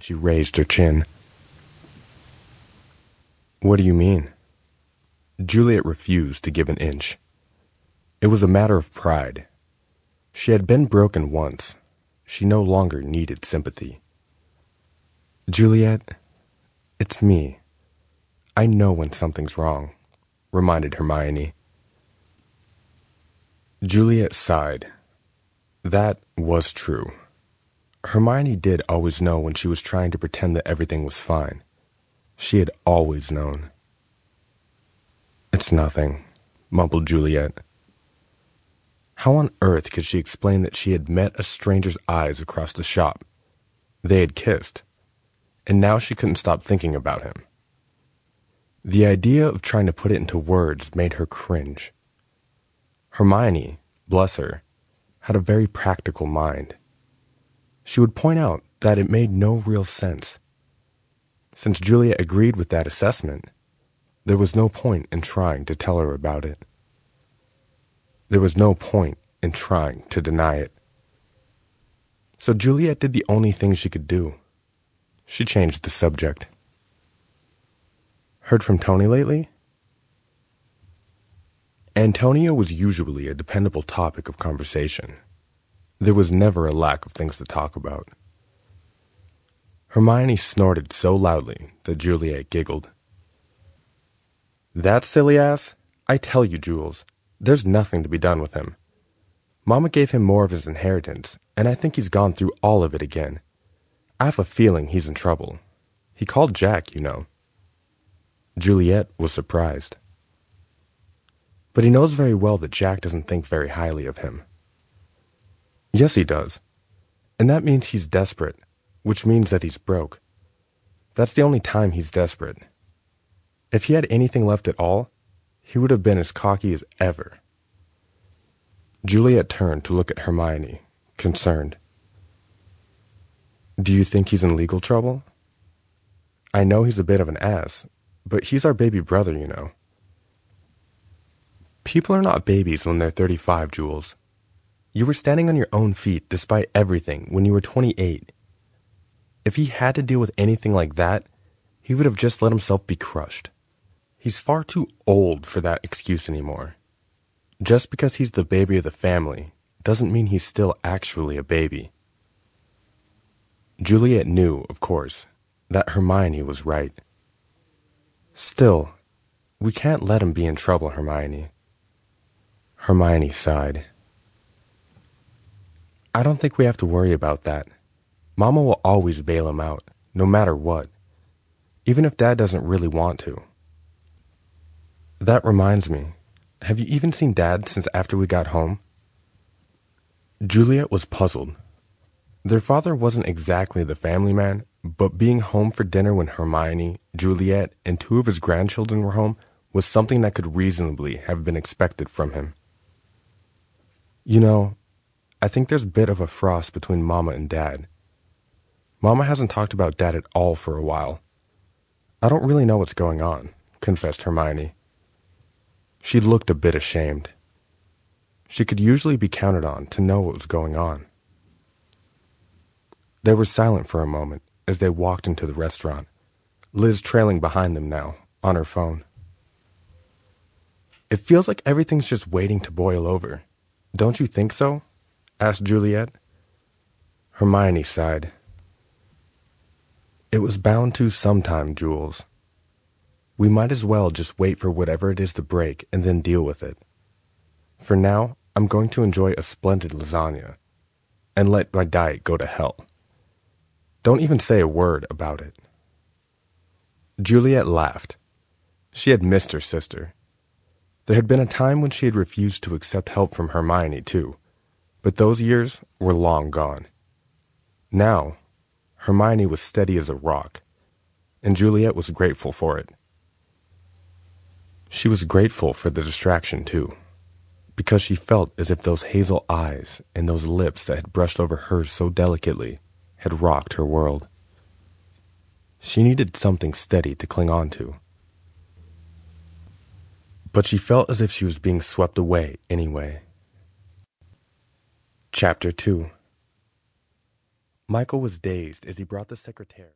She raised her chin. What do you mean? Juliet refused to give an inch. It was a matter of pride. She had been broken once. She no longer needed sympathy. Juliet, it's me. I know when something's wrong, reminded Hermione. Juliet sighed. That was true. Hermione did always know when she was trying to pretend that everything was fine. She had always known. It's nothing, mumbled Juliet. How on earth could she explain that she had met a stranger's eyes across the shop? They had kissed, and now she couldn't stop thinking about him. The idea of trying to put it into words made her cringe. Hermione, bless her, had a very practical mind. She would point out that it made no real sense. Since Juliet agreed with that assessment, there was no point in trying to tell her about it. There was no point in trying to deny it. So Juliet did the only thing she could do. She changed the subject. Heard from Tony lately? Antonio was usually a dependable topic of conversation. There was never a lack of things to talk about. Hermione snorted so loudly that Juliet giggled. That silly ass? I tell you, Jules, there's nothing to be done with him. Mama gave him more of his inheritance, and I think he's gone through all of it again. I have a feeling he's in trouble. He called Jack, you know. Juliet was surprised. But he knows very well that Jack doesn't think very highly of him. Yes, he does. And that means he's desperate, which means that he's broke. That's the only time he's desperate. If he had anything left at all, he would have been as cocky as ever. Juliet turned to look at Hermione, concerned. Do you think he's in legal trouble? I know he's a bit of an ass, but he's our baby brother, you know. People are not babies when they're 35, Jules. You were standing on your own feet despite everything when you were 28. If he had to deal with anything like that, he would have just let himself be crushed. He's far too old for that excuse anymore. Just because he's the baby of the family doesn't mean he's still actually a baby. Juliet knew, of course, that Hermione was right. Still, we can't let him be in trouble, Hermione. Hermione sighed. I don't think we have to worry about that. Mama will always bail him out, no matter what, even if Dad doesn't really want to. That reminds me, have you even seen Dad since after we got home? Juliet was puzzled. Their father wasn't exactly the family man, but being home for dinner when Hermione, Juliet, and two of his grandchildren were home was something that could reasonably have been expected from him. You know, I think there's a bit of a frost between Mama and Dad. Mama hasn't talked about Dad at all for a while. I don't really know what's going on, confessed Hermione. She looked a bit ashamed. She could usually be counted on to know what was going on. They were silent for a moment as they walked into the restaurant, Liz trailing behind them now, on her phone. It feels like everything's just waiting to boil over. Don't you think so? Asked Juliet. Hermione sighed. It was bound to sometime, Jules. We might as well just wait for whatever it is to break and then deal with it. For now, I'm going to enjoy a splendid lasagna and let my diet go to hell. Don't even say a word about it. Juliet laughed. She had missed her sister. There had been a time when she had refused to accept help from Hermione, too but those years were long gone. Now, Hermione was steady as a rock, and Juliet was grateful for it. She was grateful for the distraction, too, because she felt as if those hazel eyes and those lips that had brushed over hers so delicately had rocked her world. She needed something steady to cling on to. But she felt as if she was being swept away anyway. Chapter 2 Michael was dazed as he brought the secretary.